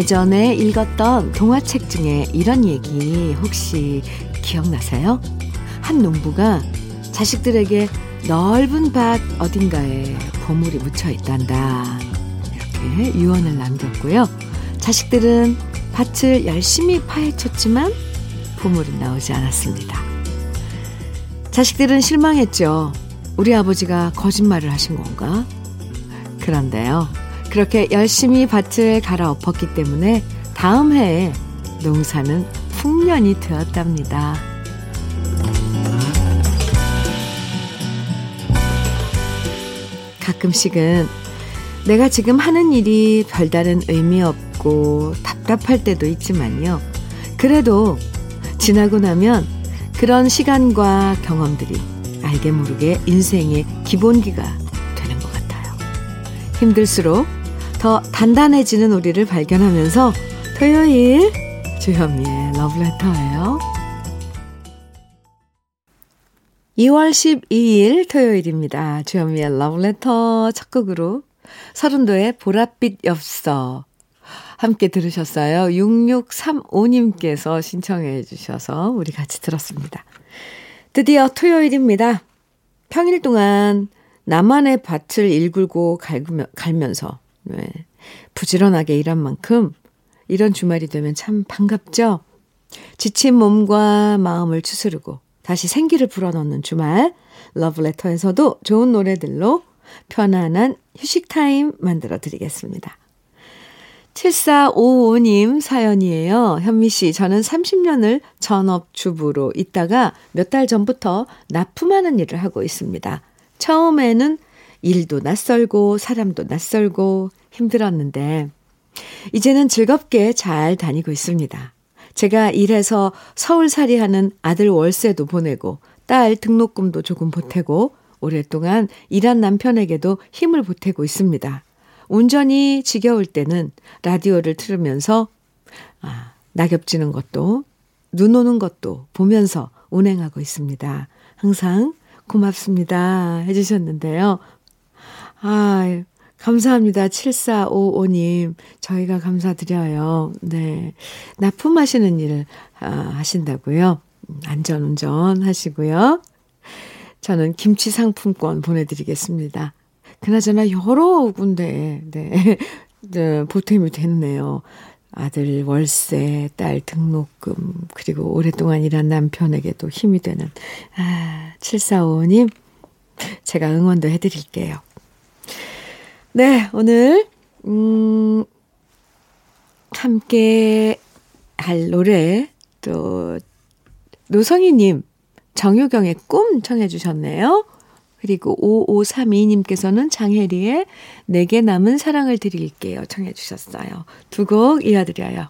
예전에 읽었던 동화책 중에 이런 얘기 혹시 기억나세요? 한 농부가 자식들에게 넓은 밭 어딘가에 보물이 묻혀 있단다. 이렇게 유언을 남겼고요. 자식들은 밭을 열심히 파헤쳤지만 보물은 나오지 않았습니다. 자식들은 실망했죠. 우리 아버지가 거짓말을 하신 건가? 그런데요. 그렇게 열심히 밭을 갈아엎었기 때문에 다음 해에 농사는 풍년이 되었답니다. 가끔씩은 내가 지금 하는 일이 별다른 의미 없고 답답할 때도 있지만요. 그래도 지나고 나면 그런 시간과 경험들이 알게 모르게 인생의 기본기가 되는 것 같아요. 힘들수록 더 단단해지는 우리를 발견하면서 토요일 주현미의 러브레터예요. 2월 12일 토요일입니다. 주현미의 러브레터 첫 곡으로 서른도의 보랏빛 엽서 함께 들으셨어요. 6635님께서 신청해 주셔서 우리 같이 들었습니다. 드디어 토요일입니다. 평일 동안 나만의 밭을 일굴고 갈구며, 갈면서 네, 부지런하게 일한 만큼 이런 주말이 되면 참 반갑죠? 지친 몸과 마음을 추스르고 다시 생기를 불어넣는 주말 러브레터에서도 좋은 노래들로 편안한 휴식 타임 만들어 드리겠습니다. 7455님 사연이에요. 현미 씨, 저는 30년을 전업주부로 있다가 몇 달 전부터 납품하는 일을 하고 있습니다. 처음에는 일도 낯설고 사람도 낯설고 힘들었는데 이제는 즐겁게 잘 다니고 있습니다. 제가 일해서 서울살이 하는 아들 월세도 보내고 딸 등록금도 조금 보태고 오랫동안 일한 남편에게도 힘을 보태고 있습니다. 운전이 지겨울 때는 라디오를 틀으면서 아, 낙엽 지는 것도 눈 오는 것도 보면서 운행하고 있습니다. 항상 고맙습니다. 해주셨는데요. 아, 감사합니다. 7455님. 저희가 감사드려요. 네. 납품하시는 일을 아, 하신다고요. 안전운전 하시고요. 저는 김치 상품권 보내드리겠습니다. 그나저나 여러 군데, 네, 네 보탬이 됐네요. 아들 월세, 딸 등록금, 그리고 오랫동안 일한 남편에게도 힘이 되는, 아, 7455님, 제가 응원도 해드릴게요. 네, 오늘, 음, 함께 할 노래, 또, 노성희님, 정유경의 꿈 청해주셨네요. 그리고 5532님께서는 장혜리의 내게 남은 사랑을 드릴게요. 청해 주셨어요. 두 곡 이어드려요.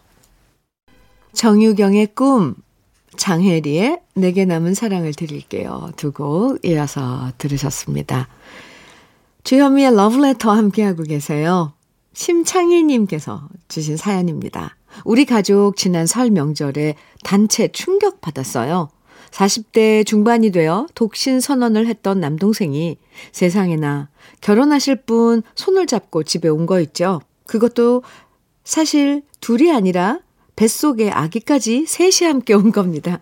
정유경의 꿈, 장혜리의 내게 남은 사랑을 드릴게요. 두 곡 이어서 들으셨습니다. 주현미의 러브레터 함께하고 계세요. 심창희님께서 주신 사연입니다. 우리 가족 지난 설 명절에 단체 충격 받았어요. 40대 중반이 되어 독신 선언을 했던 남동생이 세상에나 결혼하실 분 손을 잡고 집에 온 거 있죠. 그것도 사실 둘이 아니라 뱃속에 아기까지 셋이 함께 온 겁니다.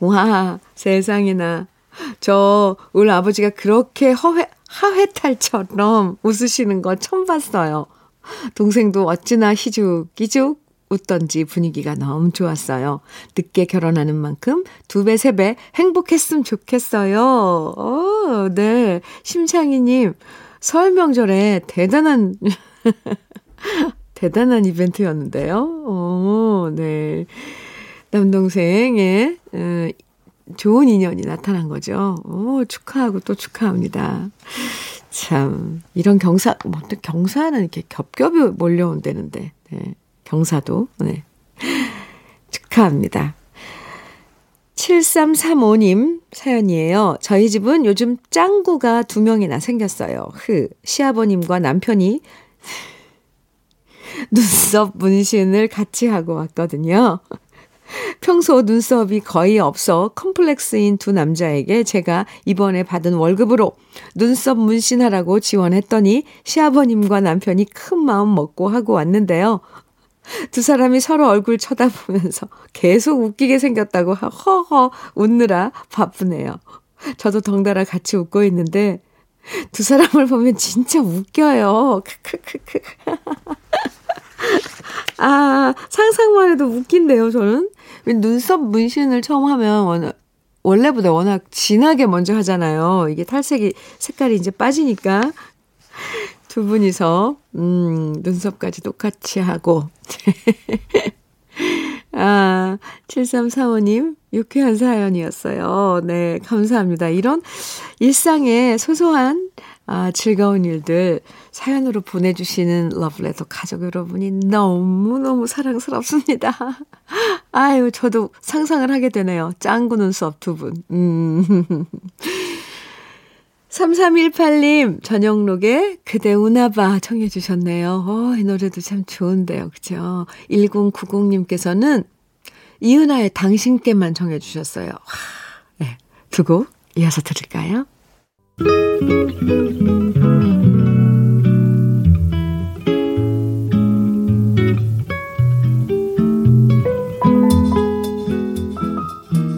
와, 세상에나. 저, 우리 아버지가 그렇게 허회, 하회탈처럼 웃으시는 거 처음 봤어요. 동생도 어찌나 희죽희죽 웃던지 분위기가 너무 좋았어요. 늦게 결혼하는 만큼 두 배, 세 배 행복했으면 좋겠어요. 어, 네. 심창희님, 설 명절에 대단한, 대단한 이벤트였는데요. 어, 네. 남동생의, 어, 좋은 인연이 나타난 거죠. 오, 축하하고 또 축하합니다. 참, 이런 경사, 뭐, 또 경사는 이렇게 겹겹이 몰려온다는데, 네. 경사도. 네. 축하합니다. 7335님 사연이에요. 저희 집은 요즘 짱구가 두 명이나 생겼어요. 흐, 시아버님과 남편이 눈썹 문신을 같이 하고 왔거든요. 평소 눈썹이 거의 없어 컴플렉스인 두 남자에게 제가 이번에 받은 월급으로 눈썹 문신하라고 지원했더니 시아버님과 남편이 큰 마음 먹고 하고 왔는데요. 두 사람이 서로 얼굴 쳐다보면서 계속 웃기게 생겼다고 허허 웃느라 바쁘네요. 저도 덩달아 같이 웃고 있는데 두 사람을 보면 진짜 웃겨요. 크크크크. 아, 상상만 해도 웃긴데요, 저는. 눈썹 문신을 처음 하면 원래보다 워낙 진하게 먼저 하잖아요. 이게 탈색이 색깔이 이제 빠지니까 두 분이서 음, 눈썹까지 똑같이 하고 아, 7345님, 유쾌한 사연이었어요. 네, 감사합니다. 이런 일상의 소소한 아, 즐거운 일들 사연으로 보내주시는 러브레터 가족 여러분이 너무너무 사랑스럽습니다. 아유, 저도 상상을 하게 되네요. 짱구 눈썹 두 분. 음. 3318님, 저녁록에 그대 우나봐 청해 주셨네요. 어, 이 노래도 참 좋은데요. 그죠? 1090님께서는 이은아의 당신께만 청해 주셨어요. 네, 두곡 이어서 들을까요?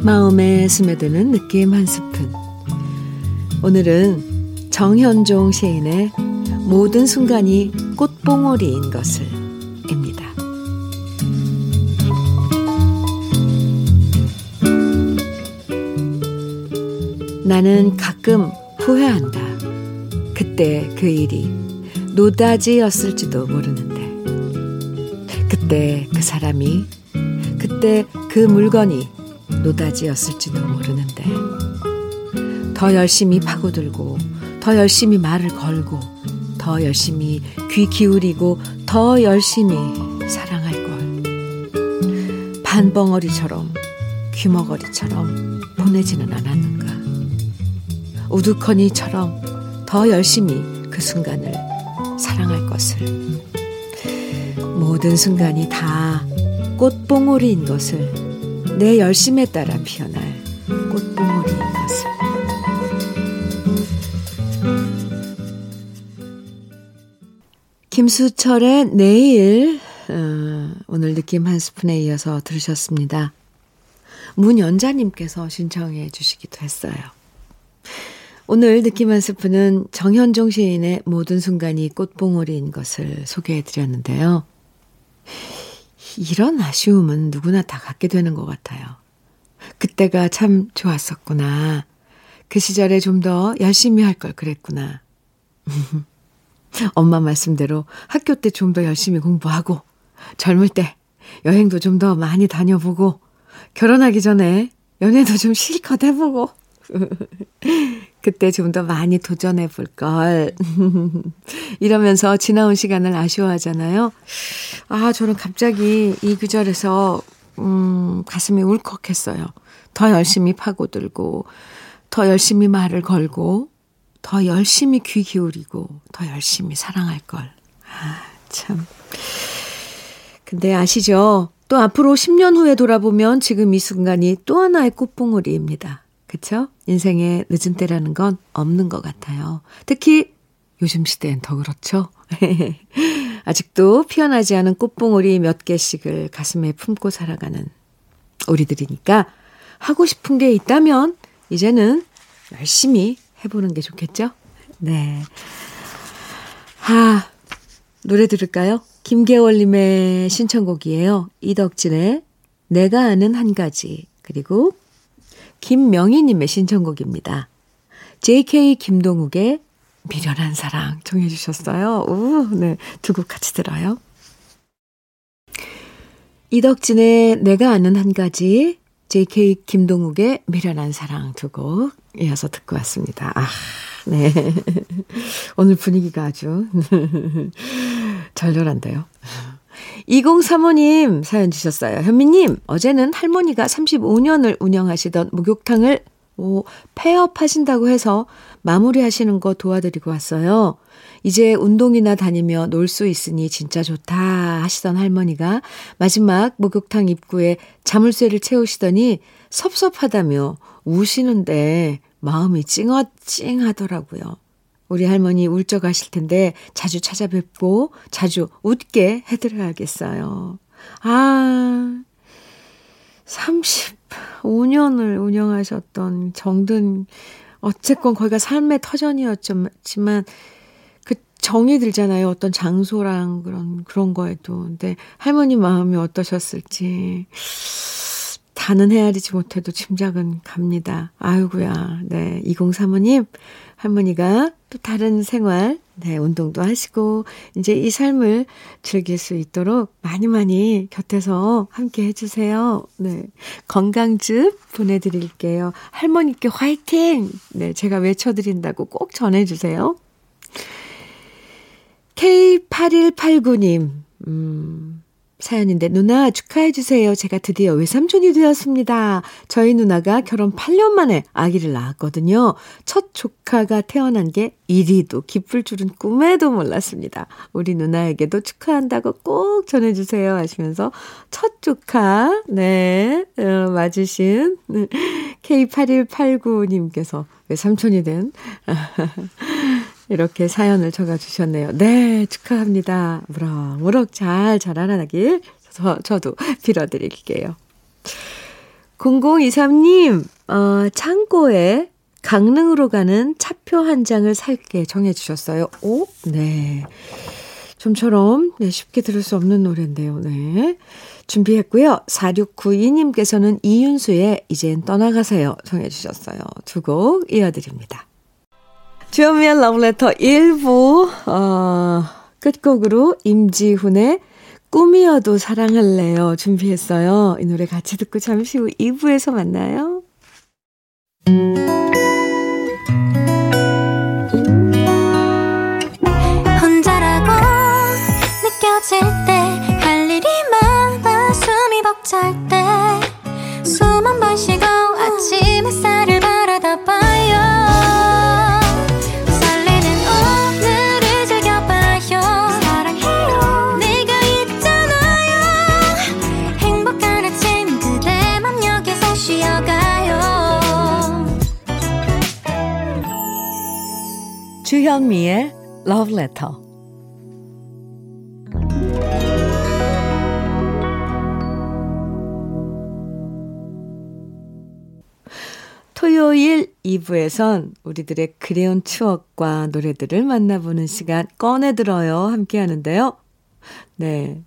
마음에 스며드는 느낌 한 스푼. 오늘은 정현종 시인의 모든 순간이 꽃봉오리인 것을 입니다. 나는 가끔 후회한다. 그때 그 일이 노다지였을지도 모르는데. 그때 그 사람이, 그때 그 물건이 노다지였을지도 모르는데. 더 열심히 파고들고, 더 열심히 말을 걸고, 더 열심히 귀 기울이고, 더 열심히 사랑할 걸. 반벙어리처럼, 귀머거리처럼 보내지는 않았는가. 우두커니처럼 더 열심히 그 순간을 사랑할 것을. 모든 순간이 다 꽃봉오리인 것을 내 열심에 따라 피어날 꽃봉오리인 것을. 김수철의 내일 어, 오늘 느낌 한 스푼에 이어서 들으셨습니다. 문연자님께서 신청해 주시기도 했어요. 오늘 느낌 한 스푼은 정현종 시인의 모든 순간이 꽃봉오리인 것을 소개해 드렸는데요. 이런 아쉬움은 누구나 다 갖게 되는 것 같아요. 그때가 참 좋았었구나. 그 시절에 좀 더 열심히 할 걸 그랬구나. 엄마 말씀대로 학교 때 좀 더 열심히 공부하고, 젊을 때 여행도 좀 더 많이 다녀보고, 결혼하기 전에 연애도 좀 실컷 해보고, 그때 좀 더 많이 도전해 볼 걸. 이러면서 지나온 시간을 아쉬워하잖아요. 아, 저는 갑자기 이 구절에서, 음, 가슴이 울컥했어요. 더 열심히 파고들고, 더 열심히 말을 걸고, 더 열심히 귀 기울이고, 더 열심히 사랑할 걸. 아, 참. 근데 아시죠? 또 앞으로 10년 후에 돌아보면 지금 이 순간이 또 하나의 꽃봉오리입니다. 그쵸? 인생의 늦은 때라는 건 없는 것 같아요. 특히 요즘 시대엔 더 그렇죠? 아직도 피어나지 않은 꽃봉오리 몇 개씩을 가슴에 품고 살아가는 우리들이니까 하고 싶은 게 있다면 이제는 열심히 해보는 게 좋겠죠? 네. 아, 노래 들을까요? 김계월님의 신청곡이에요. 이덕진의 내가 아는 한 가지. 그리고 김명희님의 신청곡입니다. JK 김동욱의 미련한 사랑 정해 주셨어요. 오, 네. 두 곡 같이 들어요. 이덕진의 내가 아는 한 가지, JK 김동욱의 미련한 사랑 두 곡 이어서 듣고 왔습니다. 아, 네. 오늘 분위기가 아주 절절한데요. 2035님 사연 주셨어요. 현미님, 어제는 할머니가 35년을 운영하시던 목욕탕을 오, 폐업하신다고 해서 마무리 하시는 거 도와드리고 왔어요. 이제 운동이나 다니며 놀 수 있으니 진짜 좋다 하시던 할머니가 마지막 목욕탕 입구에 자물쇠를 채우시더니 섭섭하다며 우시는데 마음이 찡어찡하더라고요. 우리 할머니 울적하실 텐데 자주 찾아뵙고 자주 웃게 해드려야겠어요. 아, 35년을 운영하셨던 정든, 어쨌건 거기가 삶의 터전이었지만, 그 정이 들잖아요. 어떤 장소랑 그런, 그런 거에도. 근데 할머니 마음이 어떠셨을지. 다는 헤아리지 못해도 짐작은 갑니다. 아이구야 네. 2035님, 할머니가 또 다른 생활, 네, 운동도 하시고, 이제 이 삶을 즐길 수 있도록 많이 많이 곁에서 함께 해주세요. 네. 건강즙 보내드릴게요. 할머니께 화이팅! 네, 제가 외쳐드린다고 꼭 전해주세요. K8189님, 음, 사연인데 누나 축하해 주세요. 제가 드디어 외삼촌이 되었습니다. 저희 누나가 결혼 8년 만에 아기를 낳았거든요. 첫 조카가 태어난 게 이리도 기쁠 줄은 꿈에도 몰랐습니다. 우리 누나에게도 축하한다고 꼭 전해 주세요 하시면서 첫 조카 네 어, 맞으신 K8189님께서 외삼촌이 된 이렇게 사연을 적어 주셨네요. 네, 축하합니다. 무럭무럭 잘 자라나길 저, 저도 빌어드릴게요. 0023님, 어, 창고에 강릉으로 가는 차표 한 장을 살게 정해주셨어요. 오, 네. 좀처럼 네, 쉽게 들을 수 없는 노래인데요. 네. 준비했고요. 4692님께서는 이윤수의 이젠 떠나가세요 정해주셨어요. 두 곡 이어드립니다. 주현미의 러브레터 1부, 어, 끝곡으로 임지훈의 꿈이어도 사랑할래요 준비했어요. 이 노래 같이 듣고 잠시 후 2부에서 만나요. 혼자라고 느껴질 때 할 일이 많아 숨이 벅찰 때 주현미의 Love Letter. 토요일 2부에선 우리들의 그리운 추억과 노래들을 만나보는 시간 꺼내들어요. 함께 하는데요. 네.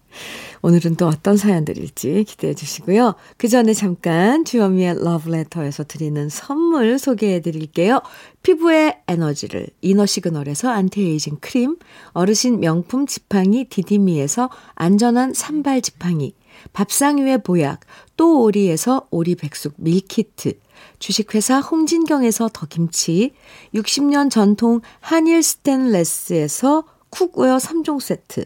오늘은 또 어떤 사연들일지 기대해 주시고요. 그 전에 잠깐 주현미의 러브레터에서 드리는 선물 소개해 드릴게요. 피부의 에너지를 이너 시그널에서 안티에이징 크림, 어르신 명품 지팡이 디디미에서 안전한 삼발 지팡이, 밥상 위의 보약, 또 오리에서 오리 백숙 meal kit, 주식회사 홍진경에서 더김치, 60년 전통 한일 스텐레스에서 cookware 3종 세트,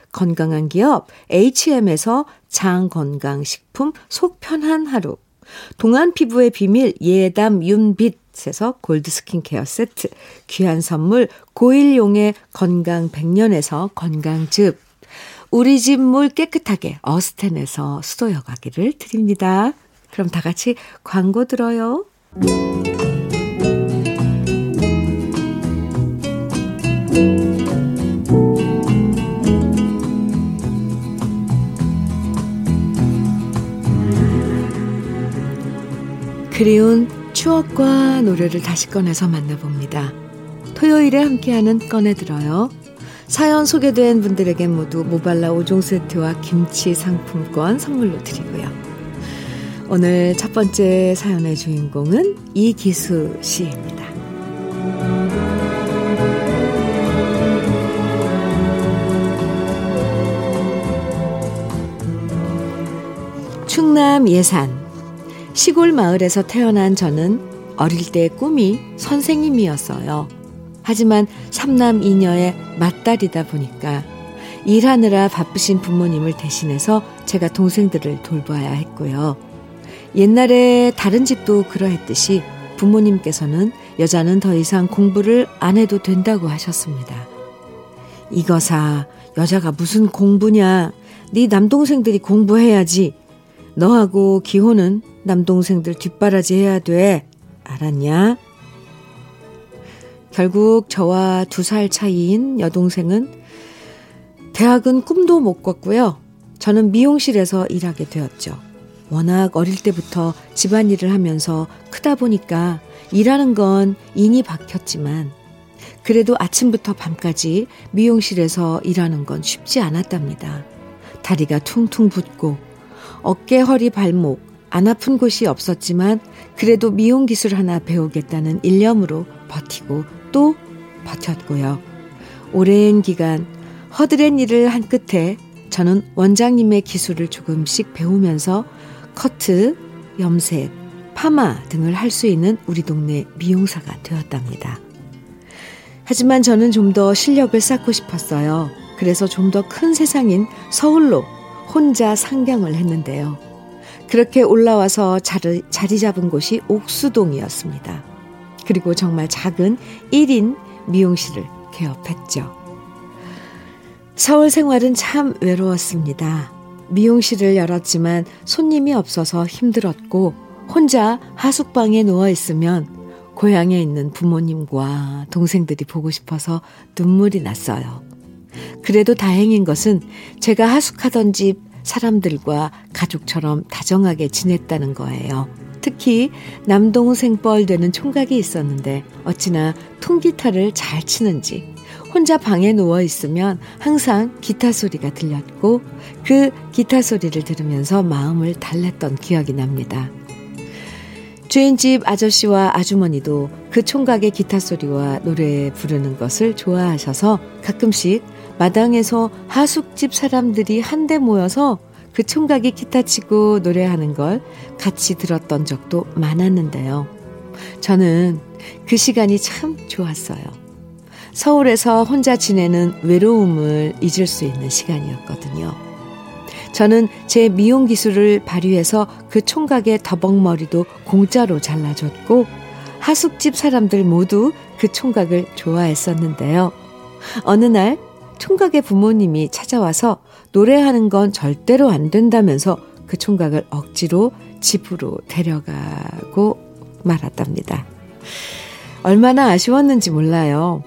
건강한 기업 HM에서 장건강식품 속 편한 하루 동안 피부의 비밀 예담 윤빛에서 골드 스킨케어 세트 귀한 선물 고일용의 건강 100년에서 건강즙 우리 집 물 깨끗하게 어스텐에서 수도 여과기를 드립니다. 그럼 다 같이 광고 들어요. 그리운 추억과 노래를 다시 꺼내서 만나봅니다. 토요일에 함께하는 꺼내들어요. 사연 소개된 분들에게 모두 모발라 5종 세트와 김치 상품권 선물로 드리고요. 오늘 첫 번째 사연의 주인공은 이기수 씨입니다. 충남 예산 시골 마을에서 태어난 저는 어릴 때 꿈이 선생님이었어요. 하지만 삼남 이녀의 맏딸이다 보니까 일하느라 바쁘신 부모님을 대신해서 제가 동생들을 돌봐야 했고요. 옛날에 다른 집도 그러했듯이 부모님께서는 여자는 더 이상 공부를 안 해도 된다고 하셨습니다. 이거사 여자가 무슨 공부냐. 네 남동생들이 공부해야지. 너하고 기호는 남동생들 뒷바라지 해야 돼. 알았냐? 결국 저와 두 살 차이인 여동생은 대학은 꿈도 못 꿨고요. 저는 미용실에서 일하게 되었죠. 워낙 어릴 때부터 집안일을 하면서 크다 보니까 일하는 건 인이 박혔지만 그래도 아침부터 밤까지 미용실에서 일하는 건 쉽지 않았답니다. 다리가 퉁퉁 붓고 어깨, 허리, 발목 안 아픈 곳이 없었지만 그래도 미용 기술 하나 배우겠다는 일념으로 버티고 또 버텼고요. 오랜 기간 허드렛 일을 한 끝에 저는 원장님의 기술을 조금씩 배우면서 커트, 염색, 파마 등을 할 수 있는 우리 동네 미용사가 되었답니다. 하지만 저는 좀 더 실력을 쌓고 싶었어요. 그래서 좀 더 큰 세상인 서울로 혼자 상경을 했는데요. 그렇게 올라와서 자리, 자리 잡은 곳이 옥수동이었습니다. 그리고 정말 작은 1인 미용실을 개업했죠. 서울 생활은 참 외로웠습니다. 미용실을 열었지만 손님이 없어서 힘들었고 혼자 하숙방에 누워 있으면 고향에 있는 부모님과 동생들이 보고 싶어서 눈물이 났어요. 그래도 다행인 것은 제가 하숙하던 집 사람들과 가족처럼 다정하게 지냈다는 거예요. 특히 남동생 뻘 되는 총각이 있었는데 어찌나 통기타를 잘 치는지 혼자 방에 누워 있으면 항상 기타 소리가 들렸고 그 기타 소리를 들으면서 마음을 달랬던 기억이 납니다. 주인집 아저씨와 아주머니도 그 총각의 기타 소리와 노래 부르는 것을 좋아하셔서 가끔씩 마당에서 하숙집 사람들이 한데 모여서 그 총각이 기타 치고 노래하는 걸 같이 들었던 적도 많았는데요. 저는 그 시간이 참 좋았어요. 서울에서 혼자 지내는 외로움을 잊을 수 있는 시간이었거든요. 저는 제 미용 기술을 발휘해서 그 총각의 더벅머리도 공짜로 잘라줬고 하숙집 사람들 모두 그 총각을 좋아했었는데요. 어느 날 총각의 부모님이 찾아와서 노래하는 건 절대로 안 된다면서 그 총각을 억지로 집으로 데려가고 말았답니다. 얼마나 아쉬웠는지 몰라요.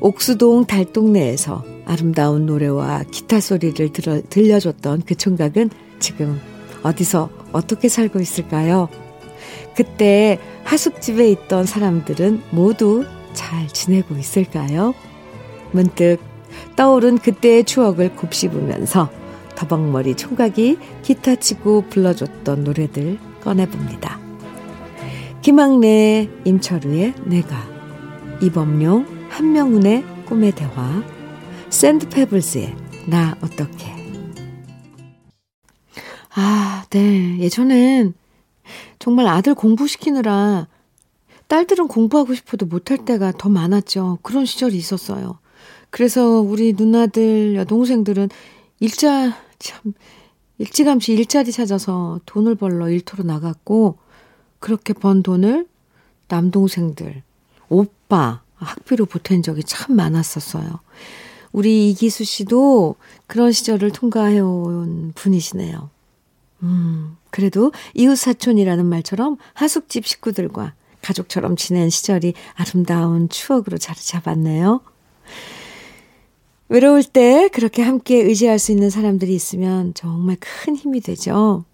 옥수동 달동네에서 아름다운 노래와 기타 소리를 들어, 들려줬던 그 총각은 지금 어디서 어떻게 살고 있을까요? 그때 하숙집에 있던 사람들은 모두 잘 지내고 있을까요? 문득 떠오른 그때의 추억을 곱씹으면서 더벅머리 총각이 기타 치고 불러줬던 노래들 꺼내봅니다. 김학래, 임철우의 내가, 이범용, 한명훈의 꿈의 대화, 샌드페블스의 나 어떻게. 아, 네. 예전엔 정말 아들 공부시키느라 딸들은 공부하고 싶어도 못할 때가 더 많았죠. 그런 시절이 있었어요. 그래서 우리 누나들, 여동생들은 일자, 참, 일찌감치 일자리 찾아서 돈을 벌러 일터로 나갔고, 그렇게 번 돈을 남동생들, 오빠, 학비로 보탠 적이 참 많았었어요. 우리 이기수 씨도 그런 시절을 통과해온 분이시네요. 음, 그래도 이웃사촌이라는 말처럼 하숙집 식구들과 가족처럼 지낸 시절이 아름다운 추억으로 자리 잡았네요. 외로울 때 그렇게 함께 의지할 수 있는 사람들이 있으면 정말 큰 힘이 되죠.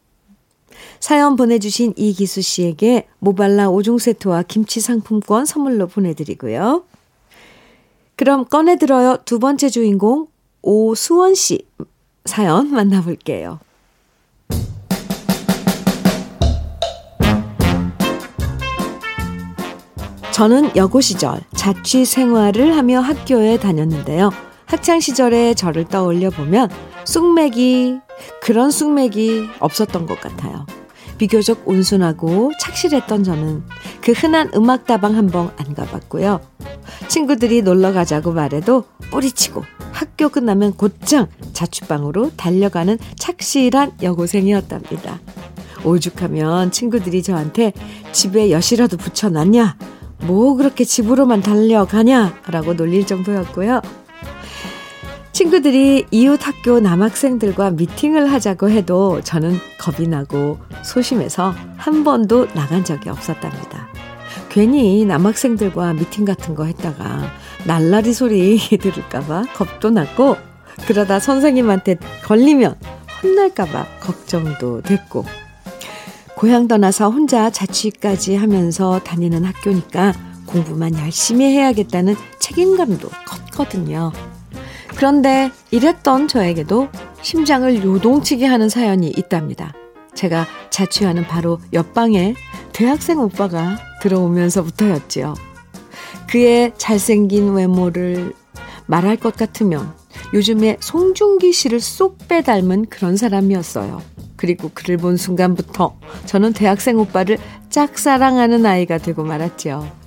사연 보내주신 이기수 씨에게 모발라 5종 세트와 김치 상품권 선물로 보내드리고요. 그럼 꺼내들어요. 두 번째 주인공 오수원 씨 사연 만나볼게요. 저는 여고 시절 자취 생활을 하며 학교에 다녔는데요. 학창 시절에 저를 떠올려 보면 쑥맥이 그런 쑥맥이 없었던 것 같아요. 비교적 온순하고 착실했던 저는 그 흔한 음악다방 한 번 안 가봤고요. 친구들이 놀러 가자고 말해도 뿌리치고 학교 끝나면 곧장 자취방으로 달려가는 착실한 여고생이었답니다. 오죽하면 친구들이 저한테 집에 여시라도 붙여놨냐? 뭐 그렇게 집으로만 달려가냐? 라고 놀릴 정도였고요. 친구들이 이웃 학교 남학생들과 미팅을 하자고 해도 저는 겁이 나고 소심해서 한 번도 나간 적이 없었답니다. 괜히 남학생들과 미팅 같은 거 했다가 날라리 소리 들을까봐 겁도 났고 그러다 선생님한테 걸리면 혼날까봐 걱정도 됐고 고향 떠나서 혼자 자취까지 하면서 다니는 학교니까 공부만 열심히 해야겠다는 책임감도 컸거든요. 그런데 이랬던 저에게도 심장을 요동치게 하는 사연이 있답니다. 제가 자취하는 바로 옆방에 대학생 오빠가 들어오면서부터였지요. 그의 잘생긴 외모를 말할 것 같으면 요즘에 송중기 씨를 쏙 빼닮은 그런 사람이었어요. 그리고 그를 본 순간부터 저는 대학생 오빠를 짝사랑하는 아이가 되고 말았지요.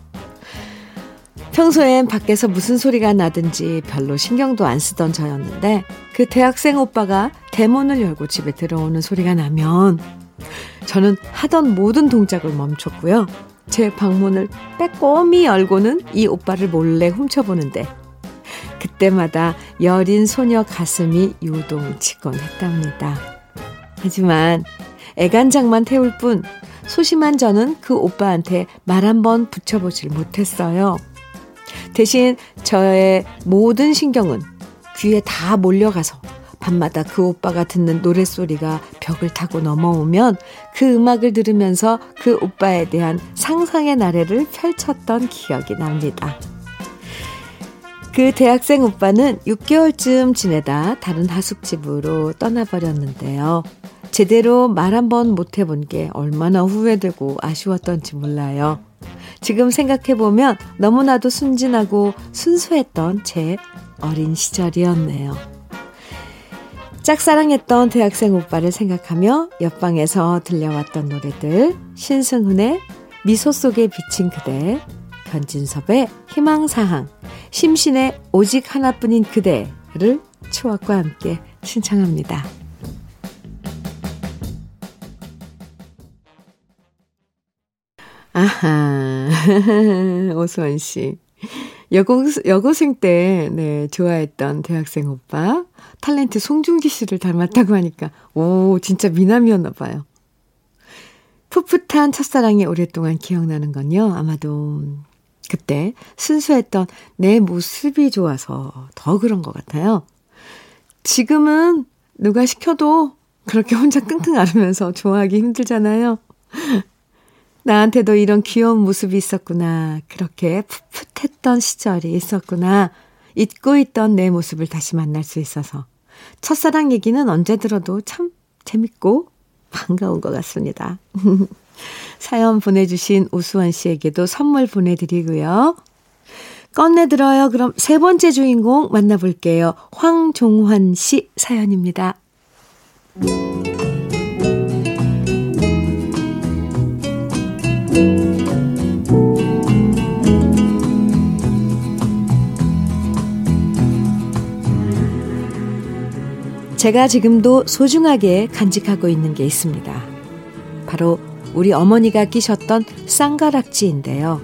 평소엔 밖에서 무슨 소리가 나든지 별로 신경도 안 쓰던 저였는데 그 대학생 오빠가 대문을 열고 집에 들어오는 소리가 나면 저는 하던 모든 동작을 멈췄고요. 제 방문을 빼꼼히 열고는 이 오빠를 몰래 훔쳐보는데 그때마다 여린 소녀 가슴이 요동치곤 했답니다. 하지만 애간장만 태울 뿐 소심한 저는 그 오빠한테 말 한 번 붙여보질 못했어요. 대신 저의 모든 신경은 귀에 다 몰려가서 밤마다 그 오빠가 듣는 노랫소리가 벽을 타고 넘어오면 그 음악을 들으면서 그 오빠에 대한 상상의 나래를 펼쳤던 기억이 납니다. 그 대학생 오빠는 6개월쯤 지내다 다른 하숙집으로 떠나버렸는데요. 제대로 말 한 번 못 해본 게 얼마나 후회되고 아쉬웠던지 몰라요. 지금 생각해보면 너무나도 순진하고 순수했던 제 어린 시절이었네요. 짝사랑했던 대학생 오빠를 생각하며 옆방에서 들려왔던 노래들 신승훈의 미소 속에 비친 그대 변진섭의 희망사항 심신의 오직 하나뿐인 그대를 추억과 함께 신청합니다. 아하, 오수원 씨. 여고, 여고생 때, 네, 좋아했던 대학생 오빠, 탤런트 송중기 씨를 닮았다고 하니까, 오, 진짜 미남이었나 봐요. 풋풋한 첫사랑이 오랫동안 기억나는 건요, 아마도, 그때 순수했던 내 모습이 좋아서 더 그런 것 같아요. 지금은 누가 시켜도 그렇게 혼자 끙끙 앓으면서 좋아하기 힘들잖아요. 나한테도 이런 귀여운 모습이 있었구나. 그렇게 풋풋했던 시절이 있었구나. 잊고 있던 내 모습을 다시 만날 수 있어서. 첫사랑 얘기는 언제 들어도 참 재밌고 반가운 것 같습니다. 사연 보내주신 우수원 씨에게도 선물 보내드리고요. 꺼내 들어요. 그럼 세 번째 주인공 만나볼게요. 황종환 씨 사연입니다. 제가 지금도 소중하게 간직하고 있는 게 있습니다. 바로 우리 어머니가 끼셨던 쌍가락지인데요.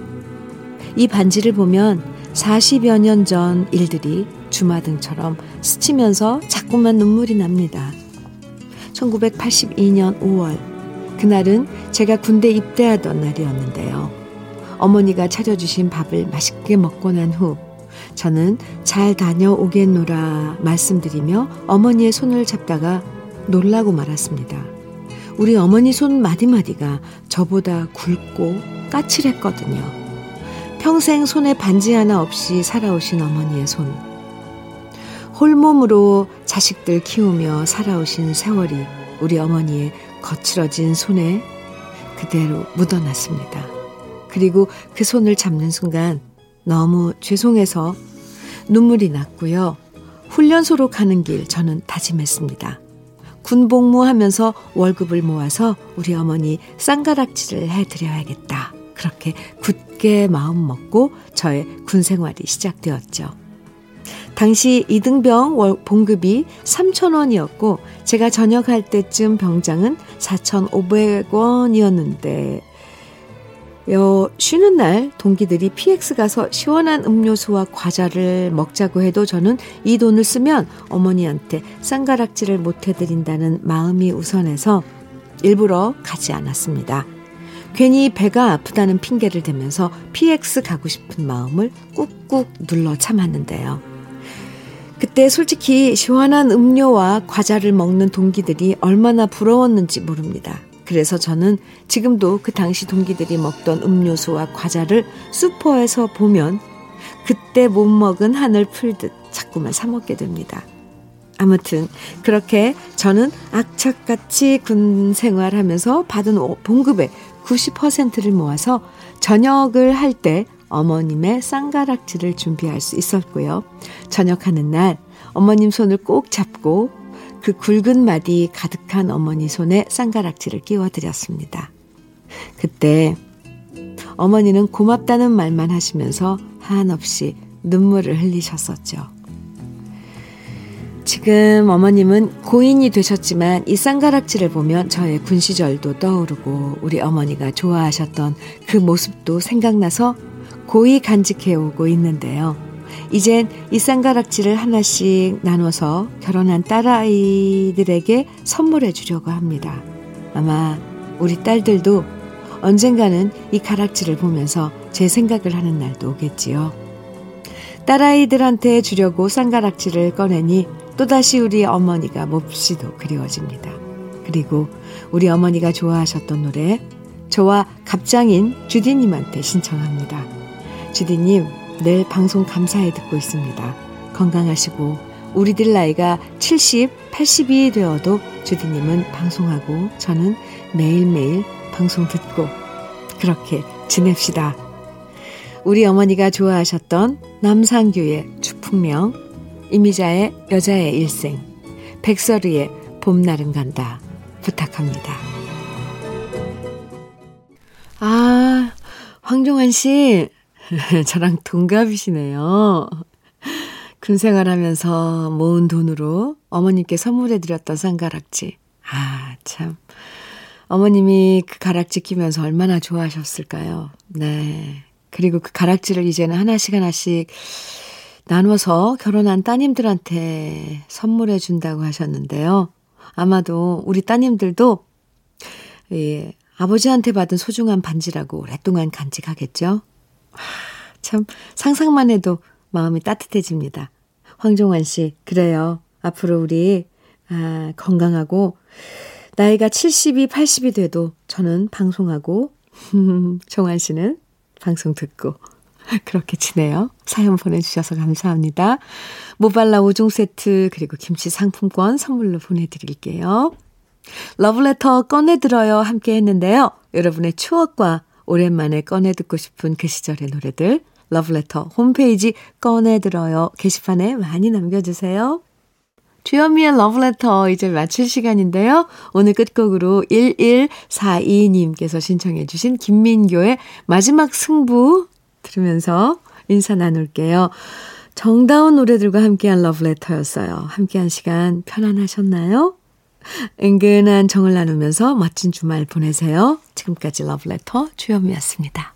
이 반지를 보면 40여 년 전 일들이 주마등처럼 스치면서 자꾸만 눈물이 납니다. 1982년 5월, 그날은 제가 군대 입대하던 날이었는데요. 어머니가 차려주신 밥을 맛있게 먹고 난 후, 저는 잘 다녀오겠노라 말씀드리며 어머니의 손을 잡다가 놀라고 말았습니다. 우리 어머니 손 마디마디가 저보다 굵고 까칠했거든요. 평생 손에 반지 하나 없이 살아오신 어머니의 손. 홀몸으로 자식들 키우며 살아오신 세월이 우리 어머니의 거칠어진 손에 그대로 묻어났습니다. 그리고 그 손을 잡는 순간 너무 죄송해서 눈물이 났고요. 훈련소로 가는 길 저는 다짐했습니다. 군복무 하면서 월급을 모아서 우리 어머니 쌍가락질을 해드려야겠다. 그렇게 굳게 마음 먹고 저의 군 생활이 시작되었죠. 당시 이등병 봉급이 3,000원이었고 제가 전역할 때쯤 병장은 4,500원이었는데 여, 쉬는 날 동기들이 PX 가서 시원한 음료수와 과자를 먹자고 해도 저는 이 돈을 쓰면 어머니한테 쌍가락질을 못 해드린다는 마음이 우선해서 일부러 가지 않았습니다. 괜히 배가 아프다는 핑계를 대면서 PX 가고 싶은 마음을 꾹꾹 눌러 참았는데요. 그때 솔직히 시원한 음료와 과자를 먹는 동기들이 얼마나 부러웠는지 모릅니다. 그래서 저는 지금도 그 당시 동기들이 먹던 음료수와 과자를 슈퍼에서 보면 그때 못 먹은 한을 풀듯 자꾸만 사먹게 됩니다. 아무튼 그렇게 저는 악착같이 군 생활하면서 받은 봉급의 90%를 모아서 저녁을 할 때 어머님의 쌍가락질을 준비할 수 있었고요. 저녁하는 날 어머님 손을 꼭 잡고 그 굵은 마디 가득한 어머니 손에 쌍가락질을 끼워드렸습니다. 그때 어머니는 고맙다는 말만 하시면서 한없이 눈물을 흘리셨었죠. 지금 어머님은 고인이 되셨지만 이 쌍가락질을 보면 저의 군 시절도 떠오르고 우리 어머니가 좋아하셨던 그 모습도 생각나서 고이 간직해오고 있는데요. 이젠 이 쌍가락질을 하나씩 나눠서 결혼한 딸아이들에게 선물해 주려고 합니다. 아마 우리 딸들도 언젠가는 이 가락질을 보면서 제 생각을 하는 날도 오겠지요. 딸아이들한테 주려고 쌍가락질을 꺼내니 또다시 우리 어머니가 몹시도 그리워집니다. 그리고 우리 어머니가 좋아하셨던 노래 저와 갑장인 주디님한테 신청합니다. 주디님 늘 방송 감사히 듣고 있습니다. 건강하시고 우리들 나이가 70, 80이 되어도 주디님은 방송하고 저는 매일매일 방송 듣고 그렇게 지냅시다. 우리 어머니가 좋아하셨던 남상규의 주풍명, 이미자의 여자의 일생, 백설이의 봄날은 간다 부탁합니다. 아, 황종환 씨, 저랑 동갑이시네요. 군 생활하면서 모은 돈으로 어머님께 선물해드렸던 쌍가락지. 아, 참. 어머님이 그 가락지 끼면서 얼마나 좋아하셨을까요? 네. 그리고 그 가락지를 이제는 하나씩 하나씩 나눠서 결혼한 따님들한테 선물해 준다고 하셨는데요. 아마도 우리 따님들도 예, 아버지한테 받은 소중한 반지라고 오랫동안 간직하겠죠. 참 상상만 해도 마음이 따뜻해집니다. 황종환 씨, 그래요. 앞으로 우리 아, 건강하고 나이가 70이 80이 돼도 저는 방송하고 종환 씨는 방송 듣고 그렇게 지내요. 사연 보내주셔서 감사합니다. 모발라 5종 세트 그리고 김치 상품권 선물로 보내드릴게요. 러브레터 꺼내들어요 함께 했는데요. 여러분의 추억과 오랜만에 꺼내 듣고 싶은 그 시절의 노래들 러브레터 홈페이지 꺼내 들어요 게시판에 많이 남겨주세요. 주현미의 러브레터 이제 마칠 시간인데요. 오늘 끝곡으로 1142님께서 신청해 주신 김민교의 마지막 승부 들으면서 인사 나눌게요. 정다운 노래들과 함께한 러브레터였어요. 함께한 시간 편안하셨나요? 은근한 정을 나누면서 멋진 주말 보내세요. 지금까지 러브레터 주현미였습니다.